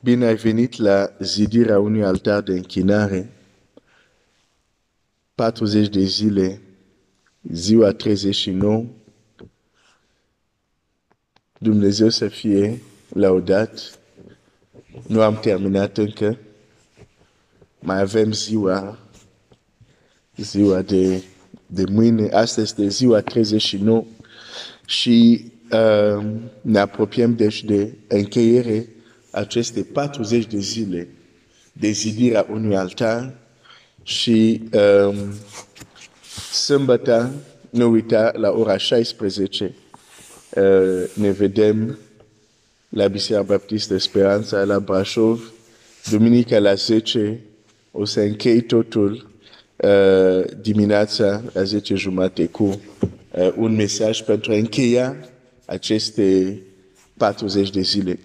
Bine ai venit la zidirea unui altar de închinare. 40 de zile, ziua 39. Dumnezeu să fie laudat. Nu am terminat încă. Mai avem ziua, ziua de, de mâine. Astăzi este ziua 39 și uh, ne apropiem deci de încheiere aceste 40 de zile de zidirea unui altar și um, sâmbătă, nu uita, la ora 16, uh, ne vedem la Biserica Baptistă Speranța la Brașov, duminica la 10, o să închei totul uh, dimineața la 10 jumate cu uh, un mesaj pentru a încheia aceste 40 de zile.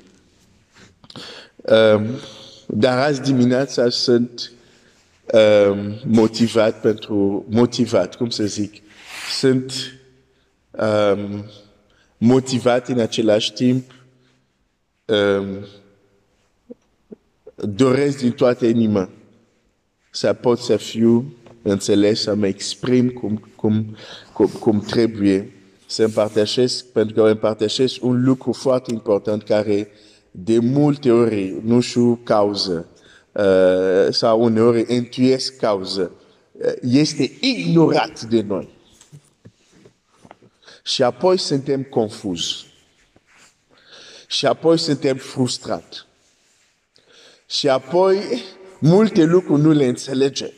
Um, dar azi dimineața sunt um, motivat pentru, motivat, cum să zic, sunt um, motivat în același timp, um, doresc din toată inima să pot să fiu înțeles, să mă exprim cum, cum, cum, cum trebuie, să împărtășesc, pentru că împărtășesc un lucru foarte important care de multe ori nu știu cauză uh, sau uneori intuiesc cauză, uh, este ignorat de noi. Și apoi suntem confuzi. Și apoi suntem frustrați. Și apoi multe lucruri nu le înțelegem.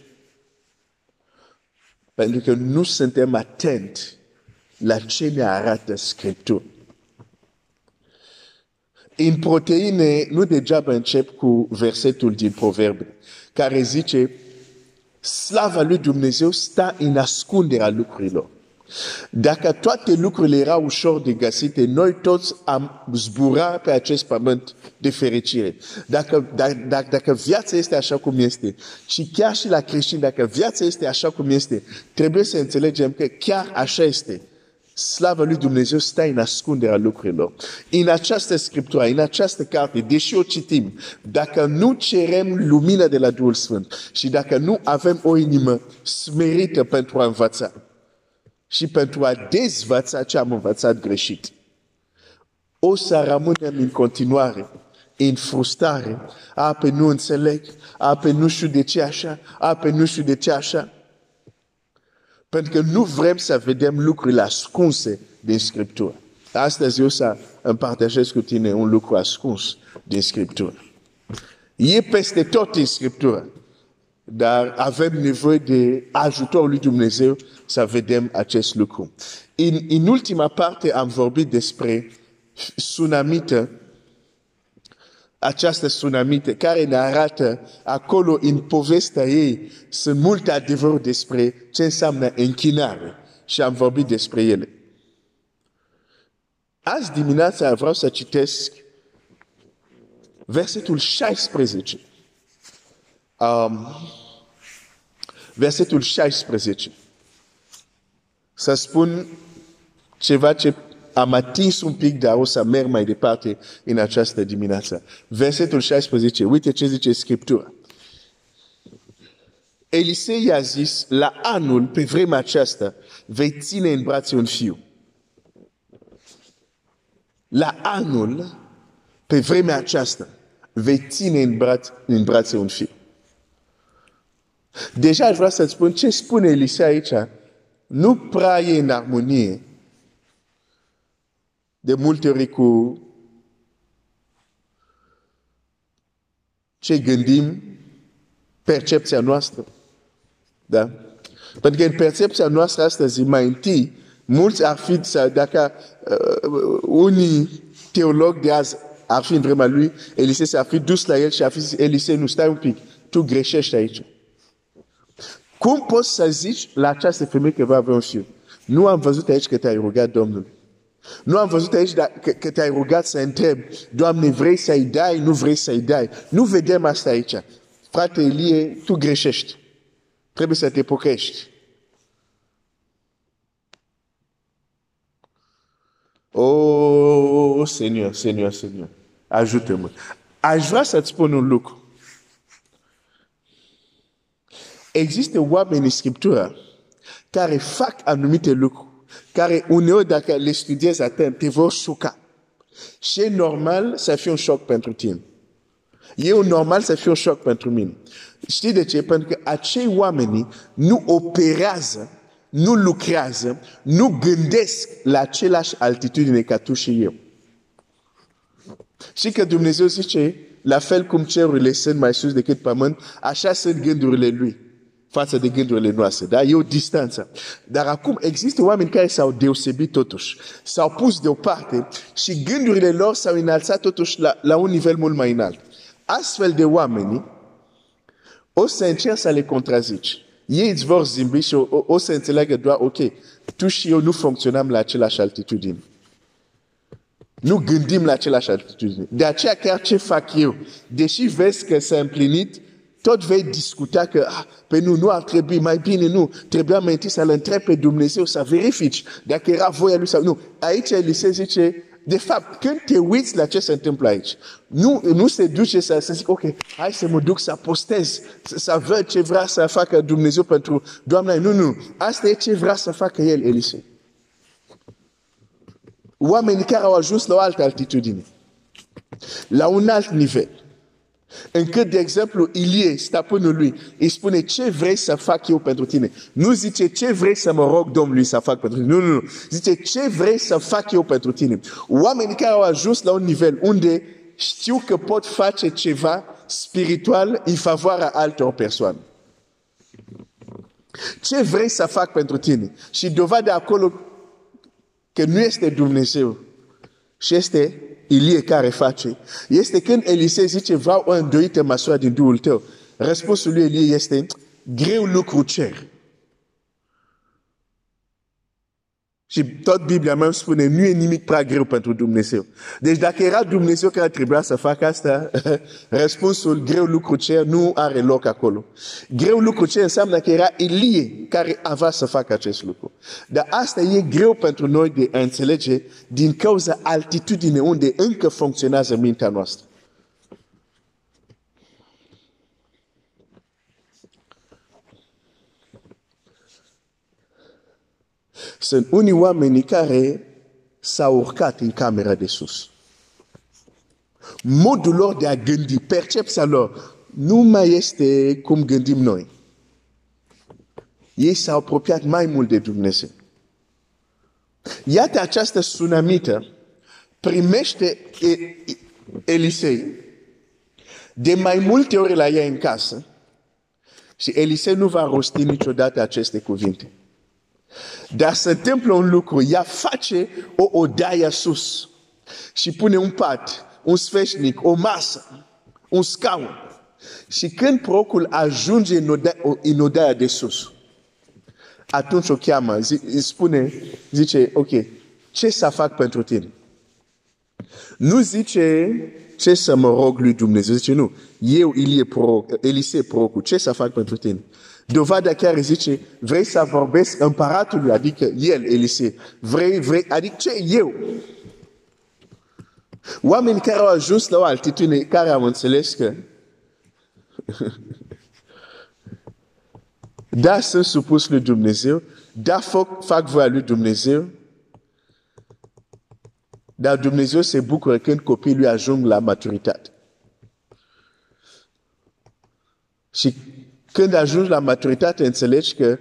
Pentru că nu suntem atenți la ce ne arată Scriptura. În proteine, nu degeaba încep cu versetul din Proverbe, care zice, slava lui Dumnezeu stă în ascunderea lucrurilor. Dacă toate lucrurile erau ușor de găsite, noi toți am zbura pe acest pământ de fericire. Dacă, dacă, dacă, dacă viața este așa cum este, și chiar și la creștini, dacă viața este așa cum este, trebuie să înțelegem că chiar așa este. Slavă lui Dumnezeu stă în ascunderea lucrurilor. În această scriptură, în această carte, deși o citim, dacă nu cerem lumina de la Duhul Sfânt și dacă nu avem o inimă smerită pentru a învăța și pentru a dezvăța ce am învățat greșit, o să rămânem în continuare în frustrare. A, pe nu înțeleg, a, pe nu știu de ce așa, a, pe nu știu de ce așa. Pentru că nu vrem să vedem lucrurile ascunse din Scriptură. Astăzi eu să împărtășesc cu tine un lucru ascuns din Scriptură. E peste tot în Scriptură, dar avem nevoie de ajutorul lui Dumnezeu să vedem acest lucru. În, în ultima parte am vorbit despre tsunamită această tsunamite care ne arată acolo în povestea ei sunt multe adevăruri despre ce înseamnă închinare și am vorbit despre ele. Azi dimineața vreau să citesc versetul 16. Um, versetul 16. Să spun ceva ce am atins un pic, dar o să merg mai departe în această dimineață. Versetul 16, uite ce zice Scriptura. Elisei a zis, la anul, pe vremea aceasta, vei ține în brațe un fiu. La anul, pe vremea aceasta, vei ține în, braț, în brațe un fiu. Deja aș vrea să spun ce spune Elisei aici. Nu prea e în armonie de multe ori cu ce gândim, percepția noastră. Da? Pentru că în percepția noastră astăzi, mai întâi, mulți ar fi, dacă uh, unii teologi de azi ar fi în vremea lui, Elisei s-ar fi dus la el și ar fi zis, Elisei, nu stai un pic, tu greșești aici. Cum poți să zici la această femeie că va avea un fiu? Nu am văzut aici că te-ai rugat Domnului. Nu am văzut aici da, că, că te-ai rugat să întrebi, Doamne, vrei să-i dai, nu vrei să-i dai. Nu vedem asta aici. Frate Elie, tu greșești. Trebuie să te pochești. Oh, Seigneur, Seigneur, Seigneur, ajută-mă. aș vrea să-ți spun un lucru. Există oameni în Scriptură care fac anumite lucruri, care uneori dacă le studiezi atent, te vor șoca. Și e normal să fie un șoc pentru tine. E normal să fie un șoc pentru mine. Știi de ce? Pentru că acei oameni nu operează, nu lucrează, nu gândesc la același altitudine ca tu și eu. Și că Dumnezeu zice, la fel cum cerurile sunt mai sus decât pământ, așa sunt gândurile Lui față de gândurile noastre. Da? E o distanță. Dar acum există oameni care s-au deosebit totuși. S-au pus deoparte și gândurile lor s-au înalțat totuși la, la un nivel mult mai înalt. Astfel de oameni o să încerc să le contrazici. Ei îți vor zimbi și o, o, o să înțeleagă doar, ok, tu și eu nu funcționăm la același altitudine. Nu gândim la același altitudine. De aceea chiar ce fac eu, deși vezi că s-a împlinit, tot vei discuta că, ah, pe nu, nu ar trebui, mai bine nu, trebuia mai întâi să-L întrebi pe Dumnezeu, să verifici dacă era voia Lui sau nu. Aici Elisei zice, de fapt, când te uiți la ce se întâmplă aici, nu, nu se duce să, să zic, ok, hai să mă duc să postez, să, să văd ce vrea să facă Dumnezeu pentru Doamna. Nu, nu, asta e ce vrea să facă El, Elisei. Oamenii care au ajuns la o altă altitudine, la un alt nivel, încât, de exemplu, Ilie, stăpânul lui, îi spune ce vrei să fac eu pentru tine. Nu zice ce vrei să mă rog Domnului să fac pentru tine. Nu, nu, nu. Zice ce vrei să fac eu pentru tine. Oamenii care au ajuns la un nivel unde știu că pot face ceva spiritual în favoarea altor persoane. Ce vrei să fac pentru tine? Și dovadă acolo că nu este Dumnezeu și este Ilie care face, este când Elisei zice, vreau o îndoită măsură din Duhul tău. Răspunsul lui Elie este, greu lucru cer. Și tot Biblia mea spune, nu e nimic prea greu pentru Dumnezeu. Deci dacă era Dumnezeu care trebuia să facă asta, răspunsul greu lucru cer nu are loc acolo. Greu lucru cer înseamnă că era Elie care avea să facă acest lucru. Dar asta e greu pentru noi de a înțelege din cauza altitudine unde încă funcționează mintea noastră. Sunt unii oameni care s-au urcat în camera de sus. Modul lor de a gândi, percepția lor, nu mai este cum gândim noi. Ei s-au apropiat mai mult de Dumnezeu. Iată această tsunamită primește Elisei de mai multe ori la ea în casă și Elisei nu va rosti niciodată aceste cuvinte. Dar se întâmplă un lucru, ea face o odaie sus și pune un pat, un sfeșnic, o masă, un scaun. Și când procul ajunge în odaia, în odaia de sus, atunci o cheamă, zi, spune, zice, ok, ce să fac pentru tine? Nu zice ce să mă rog lui Dumnezeu, zice nu, eu, Ilie Pro, Elisei Procu, ce să fac pentru tine? Dovada chiar zice, vrei să vorbesc împăratului, adică el, Elisei. Vrei, vrei, adică ce eu? Oameni care au ajuns la o altitudine, care au înțeles că da, sunt supus lui Dumnezeu, da, fac, fac voia lui Dumnezeu, dar Dumnezeu se bucură când copiii lui ajung la maturitate. Și când ajungi la maturitate, înțelegi că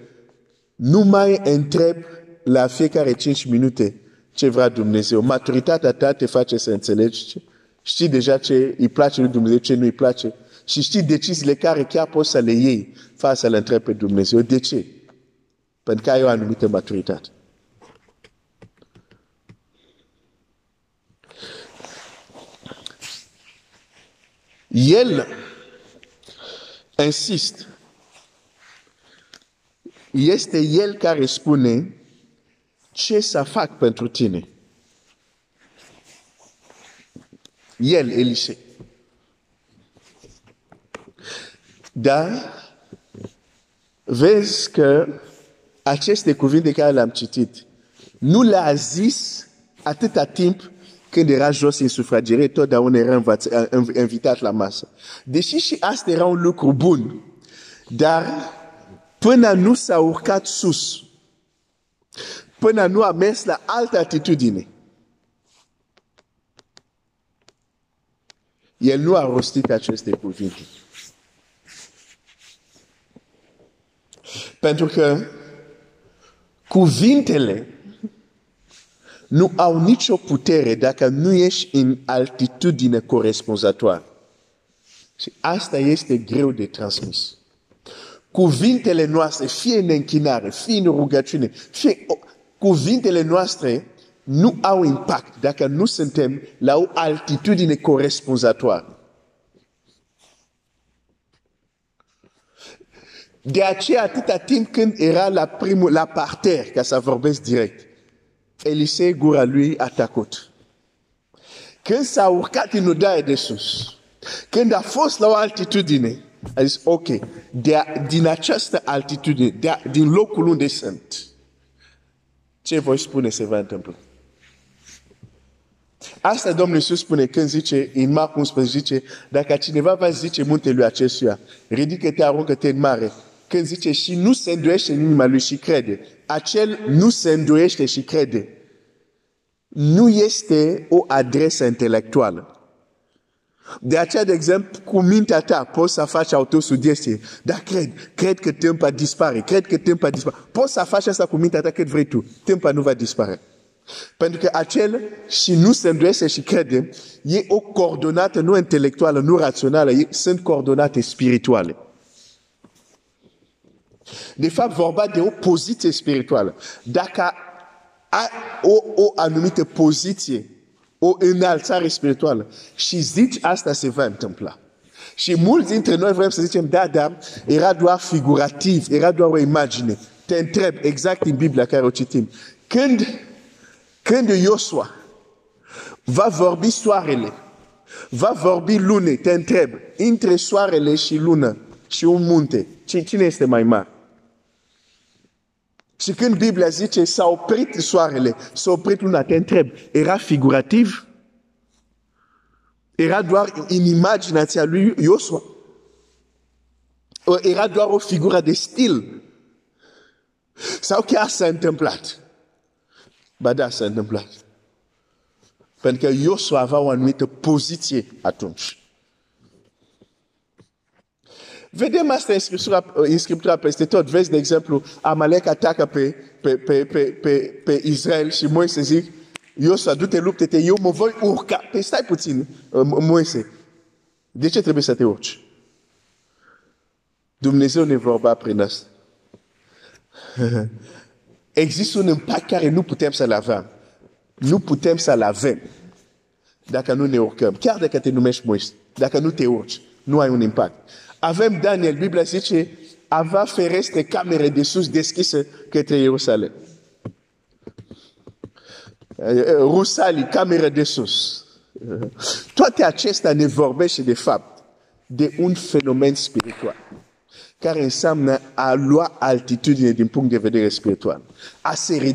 nu mai întreb la fiecare 5 minute ce vrea Dumnezeu. Maturitatea ta te face să înțelegi. Știi deja ce îi place lui Dumnezeu, ce nu îi place. Și știi deciziile care chiar poți să le iei fără să le întrebi pe Dumnezeu. De ce? Pentru că ai o anumită maturitate. El insist este El care spune ce să fac pentru tine. El, Elisei. Dar vezi că aceste cuvinte care le-am citit nu le-a zis atâta timp când era jos în sufragerie, totdeauna era învăț- înv- invitat la masă. Deși și asta era un lucru bun, dar până nu s-a urcat sus, până nu a mers la altă atitudine, el nu a rostit aceste cuvinte. Pentru că cuvintele nu au nicio putere dacă nu ești în altitudine corespunzătoare. Și asta este greu de transmis. Cuvintele noastre, fie în închinare, fie în rugăciune, fie cuvintele noastre nu au impact dacă nu suntem la o altitudine corespunzătoare. De aceea, atâta timp când era la, primul, la parter, ca să vorbesc direct, Elisei, gura lui, a tacut. Când s-a urcat în odaie de sus, când a fost la o altitudine, a zis, ok, de, din această altitudine, de, din locul unde sunt, ce voi spune se va întâmpla? Asta Domnul Iisus spune când zice, în Marc 11, zice, dacă cineva va zice muntelui acestuia, ridică-te, aruncă-te în mare, când zice și nu se îndoiește în inima lui și crede, acel nu se îndoiește și crede, nu este o adresă intelectuală. De aceea, de exemplu, cu mintea ta poți să faci autosugestie. Dar cred, cred că timpul dispare, cred că timpul dispare. Poți să faci asta cu mintea ta cât vrei tu. Timpul nu va dispare. Pentru că acel și nu se îndoiește și crede, e o coordonată nu intelectuală, nu rațională, sunt coordonate spirituale. De fapt, vorba de o poziție spirituală. Dacă ai o, o anumită poziție, o înalțare spirituală și zici asta se va întâmpla. Și mulți dintre noi vrem să zicem, da, da, era doar figurativ, era doar o imagine. Te întreb exact în Biblia care o citim. Când, când Iosua va vorbi soarele, va vorbi lune, te întreb, între soarele și lună și un munte, cine este mai mare? Și când Biblia zice s-a oprit soarele, s-a oprit luna, te întreb, era figurativ? Era doar în imaginația lui Iosua? Era doar o figură de stil? Sau chiar s-a întâmplat? Ba da, s-a întâmplat. Pentru că Iosua avea o anumită poziție atunci. Vedem asta în Scriptura, în Scriptura peste tot. Vezi, de exemplu, Amalek atacă pe, pe, pe, pe, pe, pe Israel și Moise zic, Iosua, du-te, lupte-te, eu mă voi urca. Păi stai puțin, Moise. De ce trebuie să te urci? Dumnezeu ne vorba prin asta. Există un impact care nu putem să-l avem. Nu putem să-l avem dacă nu ne urcăm. Chiar dacă te numești Moise, dacă nu te urci, nu ai un impact. Avem Daniel, Biblia zice, avea ferestre, camere de sus deschise către Ierusalem. Rusali, cameră de sus. Toate acestea ne vorbește de fapt de un fenomen spiritual care înseamnă a lua altitudine din punct de vedere spiritual, a se.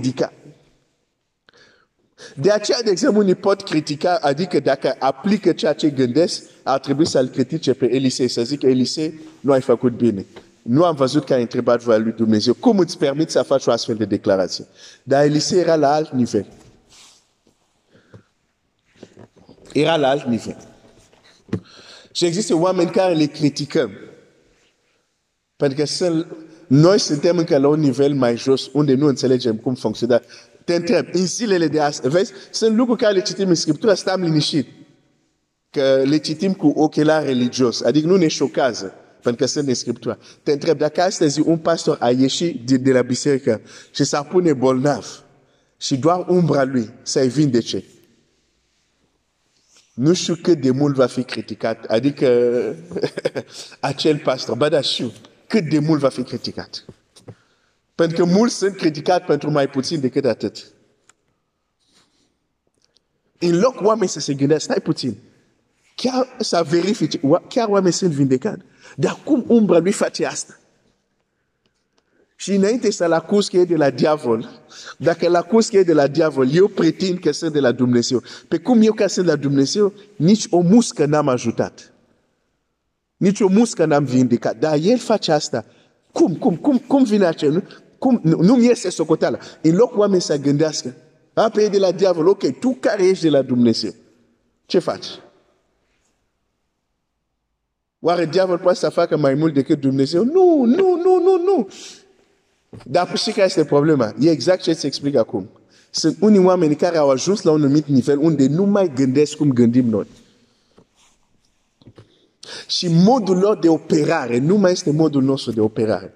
De aceea, de exemplu, unii pot critica, adică dacă aplică ceea ce gândesc, ar trebui să-l critique pe Elisei, să zic, Elisei, nu ai făcut bine. Nu am văzut că ai întrebat voia lui Dumnezeu. Cum îți permit să faci o astfel de declarație? Dar Elisei era la alt nivel. Era la alt nivel. Și există oameni care le criticăm. Pentru că sunt, noi suntem încă la un nivel mai jos, unde nu înțelegem cum funcționează. Te întreb, în zilele de astăzi, vezi, sunt lucruri care le citim în Scriptură, stăm liniștit. Că le citim cu ochelari religios, adică nu ne șochează, pentru că sunt în Scriptură. Te întreb, dacă astăzi un pastor a ieșit de, de la biserică și s-a pune bolnav și doar umbra lui să-i vindece, nu știu cât de mult va fi criticat, adică acel pastor, ba da știu, cât de mult va fi criticat. Pentru că mulți sunt criticați pentru mai puțin decât atât. În loc oameni să se gândească, stai puțin, chiar să verifice, chiar oameni sunt vindecați. Dar cum umbra lui face asta? Și înainte să-l acuz că e de la diavol, dacă îl acuz că e de la diavol, eu pretind că sunt de la Dumnezeu. Pe cum eu ca sunt de la Dumnezeu, nici o muscă n-am ajutat. Nici o muscă n-am vindicat. Dar el face asta. Cum, cum, cum, cum vine acel? Cum, nu, nu-mi iese socoteala. În loc oameni să gândească, a, pe e de la diavol, ok, tu care ești de la Dumnezeu, ce faci? Oare diavol poate să facă mai mult decât Dumnezeu? Nu, nu, nu, nu, nu. Dar și care este problema? E exact ce îți explic acum. Sunt unii oameni care au ajuns la un anumit nivel unde nu mai gândesc cum gândim noi. Și modul lor de operare nu mai este modul nostru de operare.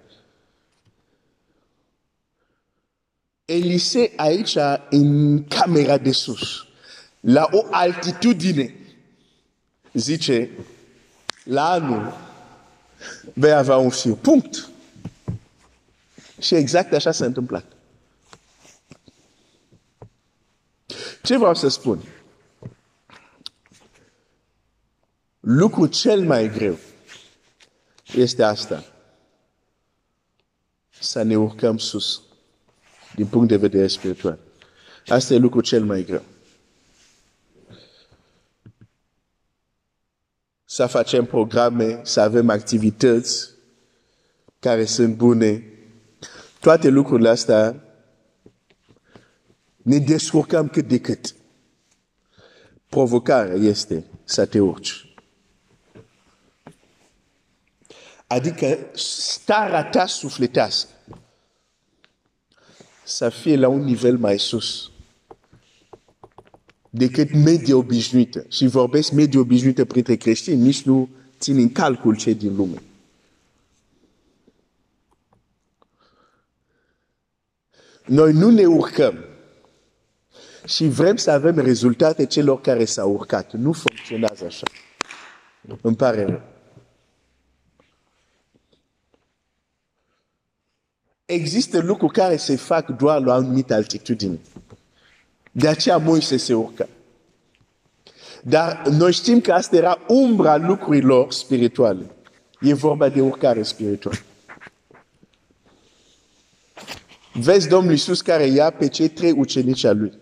Elise aici, în camera de sus, la o altitudine, zice, la anul vei avea un fiu. Punct. Și exact așa s-a întâmplat. Ce vreau să spun? Lucrul cel mai greu este asta. Să ne urcăm sus din punct de vedere spiritual. Asta e lucrul cel mai greu. Să facem programe, să avem activități care sunt bune. Toate lucrurile astea ne descurcăm cât de cât. Provocarea este să te urci. Adică starea ta sufletească să fie la un nivel mai sus decât medie obișnuită. Și vorbesc medie obișnuită printre creștini, nici nu țin în calcul ce din lume. Noi nu ne urcăm și vrem să avem rezultate celor care s-au urcat. Nu funcționează așa. Îmi pare rău. Există lucruri care se fac doar la o anumită altitudine. De aceea Moise se urcă. Dar noi știm că asta era umbra lucrurilor spirituale. E vorba de urcare spirituală. Vezi Domnul Iisus care ia pe cei trei ucenici a lui.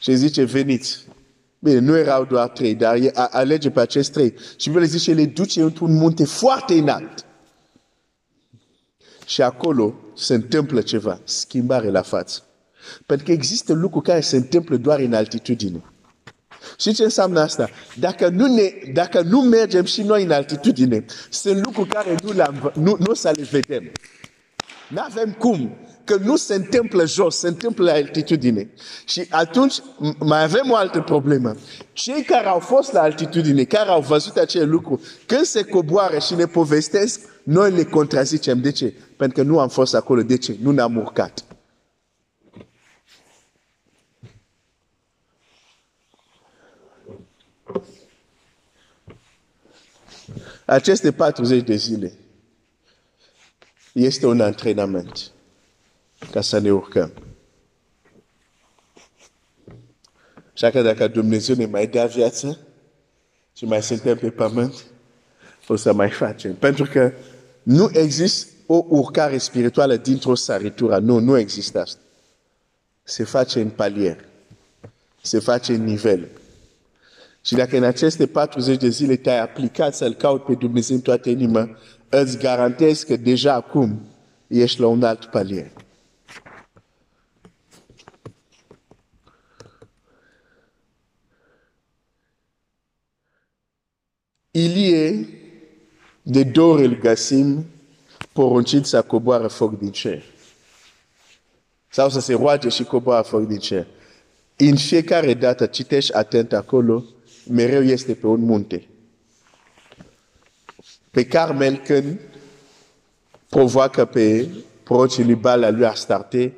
Și zice, veniți. Bine, nu erau doar trei, dar alege pe acești trei. Și le zice, le duce într-un munte foarte înalt. Și acolo se întâmplă ceva, schimbare la față. Pentru că există lucruri care se întâmplă doar în altitudine. Și ce înseamnă asta? Dacă nu, ne, dacă nu mergem și noi în altitudine, sunt lucruri care nu, nu, nu să le vedem. Nu avem cum. Că nu se întâmplă jos, se întâmplă la altitudine. Și atunci mai avem o altă problemă. Cei care au fost la altitudine, care au văzut acele lucruri, când se coboară și ne povestesc, noi le contrazicem. De ce? Pentru că nu am fost acolo. De ce? Nu ne-am urcat. Aceste 40 de zile este un antrenament ca să ne urcăm. Așa că dacă Dumnezeu ne mai dă viață și mai suntem pe pământ, o să mai facem. Pentru că nu există o urcare spirituală dintr-o saritură. Nu, nu există asta. Se face în palier. Se face în nivel. Și dacă în aceste 40 de zile te-ai aplicat să-L caut pe Dumnezeu în toată inima, îți garantez că deja acum ești la un alt palier. Ilie de două ori îl găsim poruncit să coboară foc din cer. Sau să se roage și coboară foc din cer. În fiecare dată citești atent acolo, mereu este pe un munte. Pe Carmel când provoacă pe prorocii lui Bala lui Astarte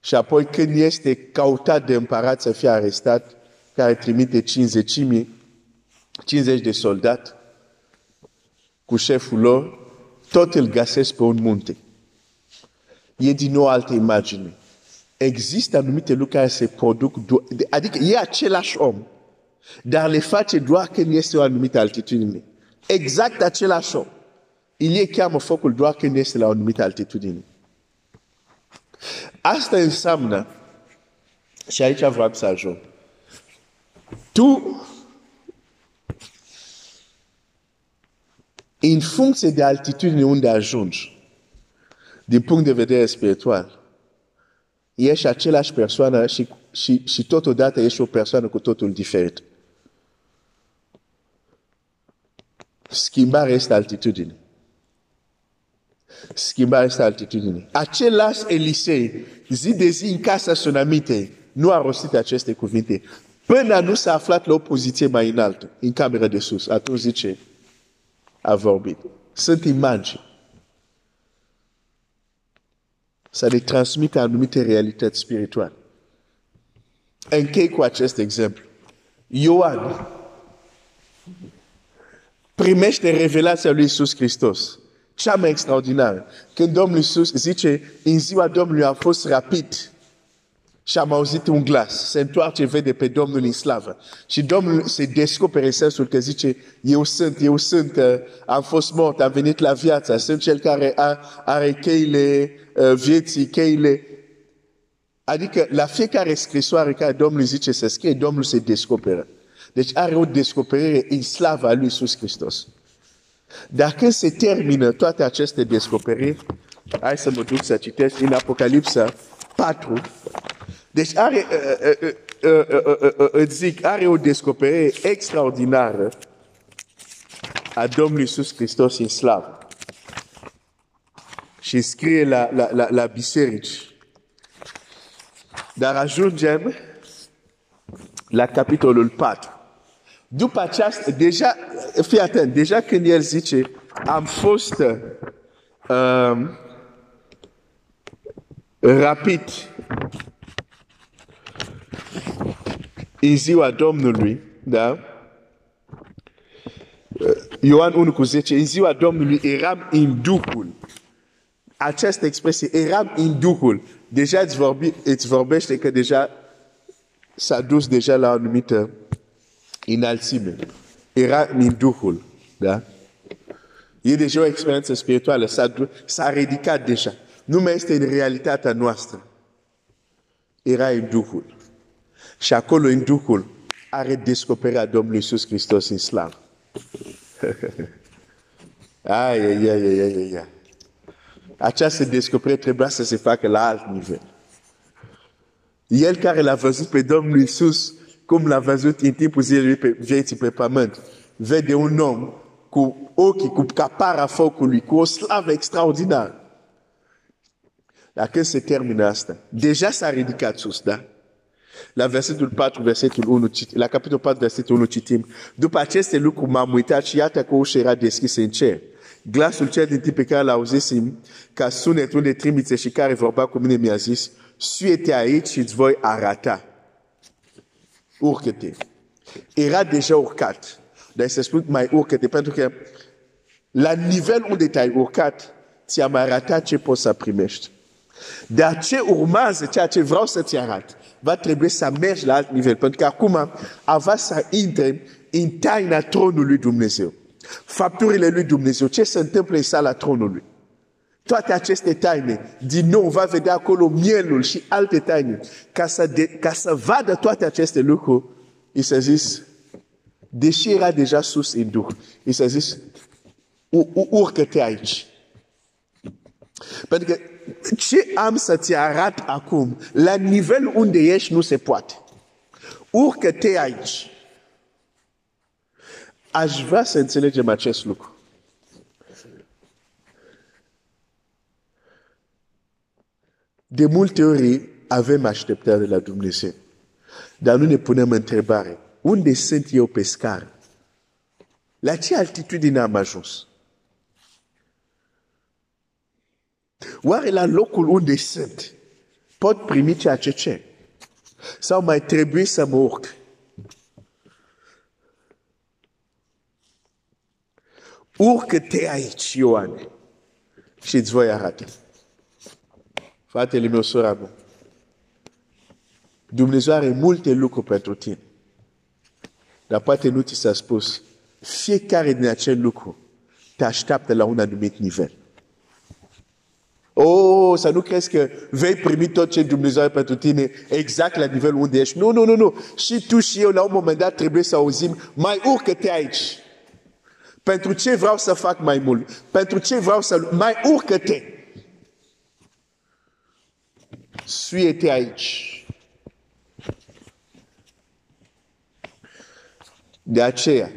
și apoi când este cautat de împărat să fie arestat, care trimite 50, 50 de soldați cu șeful lor, tot îl găsesc pe un munte. E din nou altă imagine. Există anumite lucruri care se produc, adică e același om, dar le face doar când este o anumită altitudine. Exact același om. Ilie cheamă focul doar când este la o anumită altitudine. Asta înseamnă, și aici vreau să ajung, tu, în funcție de altitudine unde ajungi, din punct de vedere spiritual, ești același persoană și, și, și totodată ești o persoană cu totul diferit. Schimbarea este altitudine. Schimbarea este altitudine. Același Elisei, zi de zi în casa sunamite, nu a rostit aceste cuvinte. Până nu s-a aflat la o poziție mai înaltă, în camera de sus. Atunci zice, a vorbit. Sunt imagini. Să ne transmită anumite realități spirituale. Închei cu acest exemplu. Ioan primește revelația lui Iisus Hristos. Cea mai extraordinară. Când Domnul a fost rapid și am auzit un glas, se întoarce, vede pe Domnul în slavă. Și Domnul se descopere sensul că zice, eu sunt, eu sunt, uh, am fost mort, am venit la viață, sunt cel care a, are cheile uh, vieții, cheile... Adică la fiecare scrisoare care Domnul zice să scrie, Domnul se descoperă. Deci are o descoperire în slava lui Iisus Hristos. Dar când se termină toate aceste descoperiri, hai să mă duc să citesc în Apocalipsa 4, deci are, îți zic, are o descoperire extraordinară a Domnului Iisus Hristos în slavă. Scrie la, la, la, la biserici. Dar la capitolul 4. După aceasta, deja, fii atent, deja când el zice, am fost în ziua Domnului, da? Ioan 1 cu 10, în ziua Domnului eram în Duhul. Această expresie, eram în Duhul, deja îți, vorbi, îți vorbește că deja s-a dus deja la o anumită înălțime. Era în Duhul, da? E deja o experiență spirituală, s-a, ridicat deja. Nu mai este în realitatea noastră. Era în Duhul. În Duhul are Iisus Hristos în slavă. ai, ai, ai, ai, ai, ai. Această descoperire trebuia să se facă la alt nivel. El care l-a văzut pe Domnul Iisus cum l-a văzut în timpul zilei pe vieții pe pământ, vede un om cu ochii, cu capara focului, cu o slavă extraordinară. Când se termină asta, deja s-a ridicat sus, da? La versetul 4, versetul 1, la capitolul 4, versetul 1 citim, după aceste lucruri m-am uitat și iată că ușa era deschisă în cer. Glasul cel din timp pe care l-auzisem, ca sunetul de trimițe și care vorba cu mine mi-a zis, suite aici și îți voi arata. Urcă-te. Era deja urcat. Dar se spune mai urcă-te, pentru că la nivel unde te-ai urcat, ți-am arătat ce poți să primești. Dar ce urmează, ceea ce vreau să-ți arăt, va trebui să mergi la alt nivel. Pentru că acum avea să intre în taina tronului Dumnezeu. Fapturile lui Dumnezeu, ce se întâmplă în sala tronului. Toate aceste taine, din nou va vedea acolo mielul și alte taine. Ca să, de, ca să vadă toate aceste lucruri, i s-a zis, deși era deja sus în Duh, i s-a zis, urcă-te aici. Pentru că ce am să-ți arăt acum, la nivel unde ești, nu se poate. Urcă-te aici. Aș vrea să înțelegem acest lucru. De multe ori avem așteptare la Dumnezeu. Dar nu ne punem întrebare. Unde sunt eu pe scară? La ce altitudine am ajuns? Oare la locul unde sunt pot primi ceea ce cer? Sau mai trebuie să mă urc? Urcă-te aici, Ioane, și îți voi arăta. Fratele meu, sora mea, Dumnezeu are multe lucruri pentru tine. Dar poate nu ți s-a spus, fiecare din acel lucru te așteaptă la un anumit nivel. Oh, să nu crezi că vei primi tot ce Dumnezeu are pentru tine exact la nivelul unde ești. Nu, nu, nu, nu. Și tu și eu la un moment dat trebuie să auzim, mai urcă-te aici. Pentru ce vreau să fac mai mult? Pentru ce vreau să... Mai urcă-te. Suie-te aici. De aceea,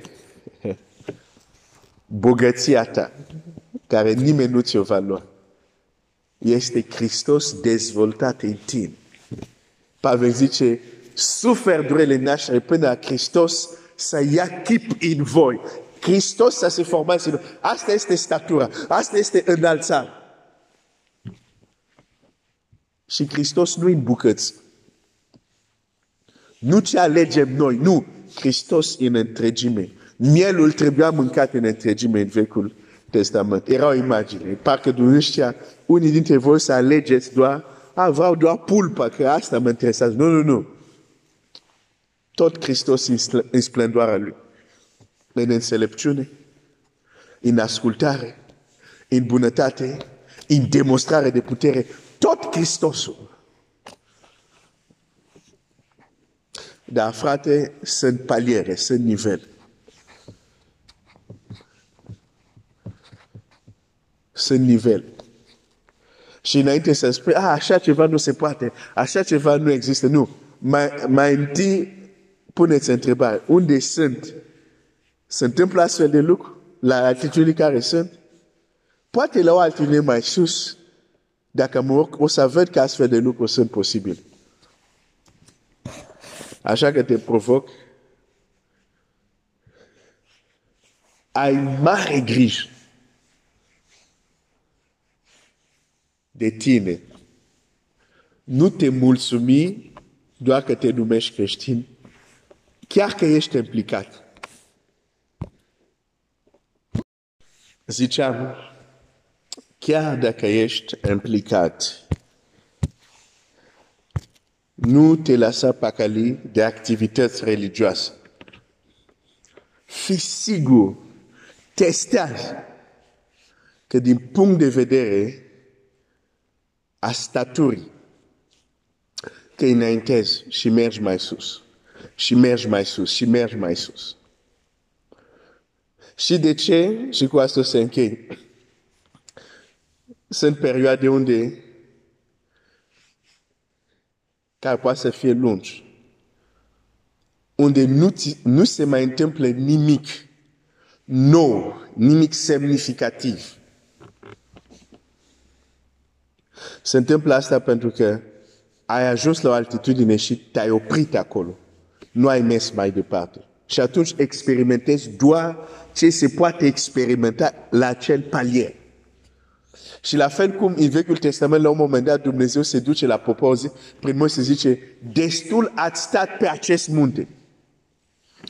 bogăția ta, care nimeni nu ți-o va lua, este Hristos dezvoltat în tine. Pavel zice, suferi durele naștere până la Hristos să ia chip în voi. Hristos să se formeze în Asta este statura, asta este înălțare. Și Hristos nu în bucăți. Nu ce alegem noi, nu. Hristos în întregime. Mielul trebuia mâncat în întregime în Vechiul Testament. Era o imagine. Parcă dumneavoastră, unii dintre voi să alegeți doar, a, vreau doar pulpa, că asta mă interesează. Nu, nu, nu. Tot Hristos în splendoarea Lui. În înțelepciune, în ascultare, în bunătate, în demonstrare de putere. Tot Hristosul. Dar, frate, sunt paliere, sunt nivel. Sunt nivel. Și înainte să spui, a, așa ceva nu se poate, așa ceva nu există. Nu. Mai, mai întâi puneți întrebare. Unde sunt? Se întâmplă astfel de lucru? La altitudini care sunt? Poate la o altitudine mai sus, dacă mă urc, o să văd că astfel de lucruri sunt posibile. Așa că te provoc. Ai mare grijă de tine. Nu te mulțumi doar că te numești creștin, chiar că ești implicat. Ziceam, chiar dacă ești implicat, nu te lăsa pacali de activități religioase. Fii sigur, testează că din punct de vedere a staturii, că înaintezi și mergi mai sus, și mergi mai sus, și mergi mai sus. Și de ce? Și cu asta se închei. Sunt perioade unde care poate să fie lungi, unde nu, nu se mai întâmplă nimic nou, nimic semnificativ. Se întâmplă asta pentru că ai ajuns la o altitudine și te-ai oprit acolo. Nu ai mers mai departe. Și atunci experimentezi doar ce se poate experimenta la acel palier. Și la fel cum în Vechiul Testament, la un moment dat, Dumnezeu se duce la popor, prin Moise zice, destul ați stat pe acest munte.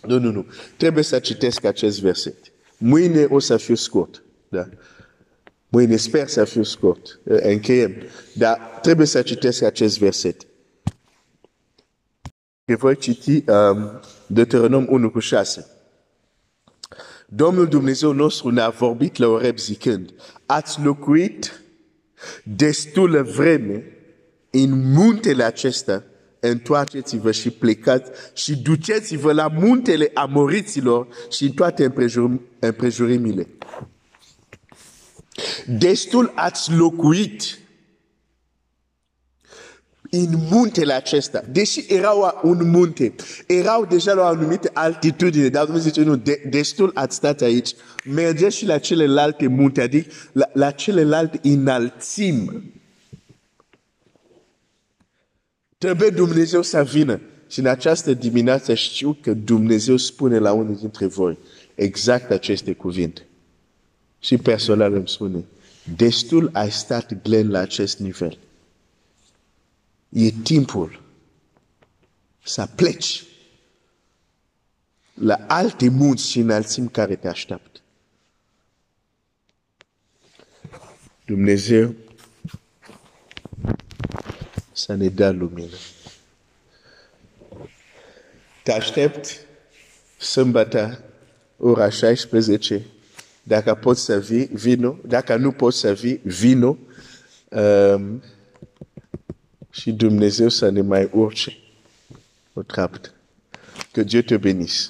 Nu, nu, nu. Trebuie să citesc acest verset. Mâine o să fiu scurt. Da? Mâine sper să fiu scurt. Încheiem. Dar trebuie să citesc acest verset. Și voi citi um, Deuteronom 1 cu 6. Domnul Dumnezeu nostru ne-a vorbit la Oreb zicând, ați locuit destulă vreme în muntele acesta, întoarceți-vă și plecați și duceți-vă la muntele amoriților și în toate împrejurimile. Destul ați locuit în muntele acesta, deși erau un munte, erau deja la o anumită altitudine, dar Dumnezeu zice, nu, de, destul ați stat aici, mergeți și la celelalte munte, adică la, la celelalte înălțimi. Trebuie Dumnezeu să vină. Și în această dimineață știu că Dumnezeu spune la unul dintre voi exact aceste cuvinte. Și personal îmi spune, destul ai stat Glenn la acest nivel. E timpul să pleci la alte munți și înălțimi care te așteaptă. Dumnezeu să ne dea lumină. Te aștept sâmbătă, ora 16, dacă pot să vii, vino, dacă nu poți să vii, vino um, și Dumnezeu să ne mai urce o treaptă. Que Dieu te bénisse.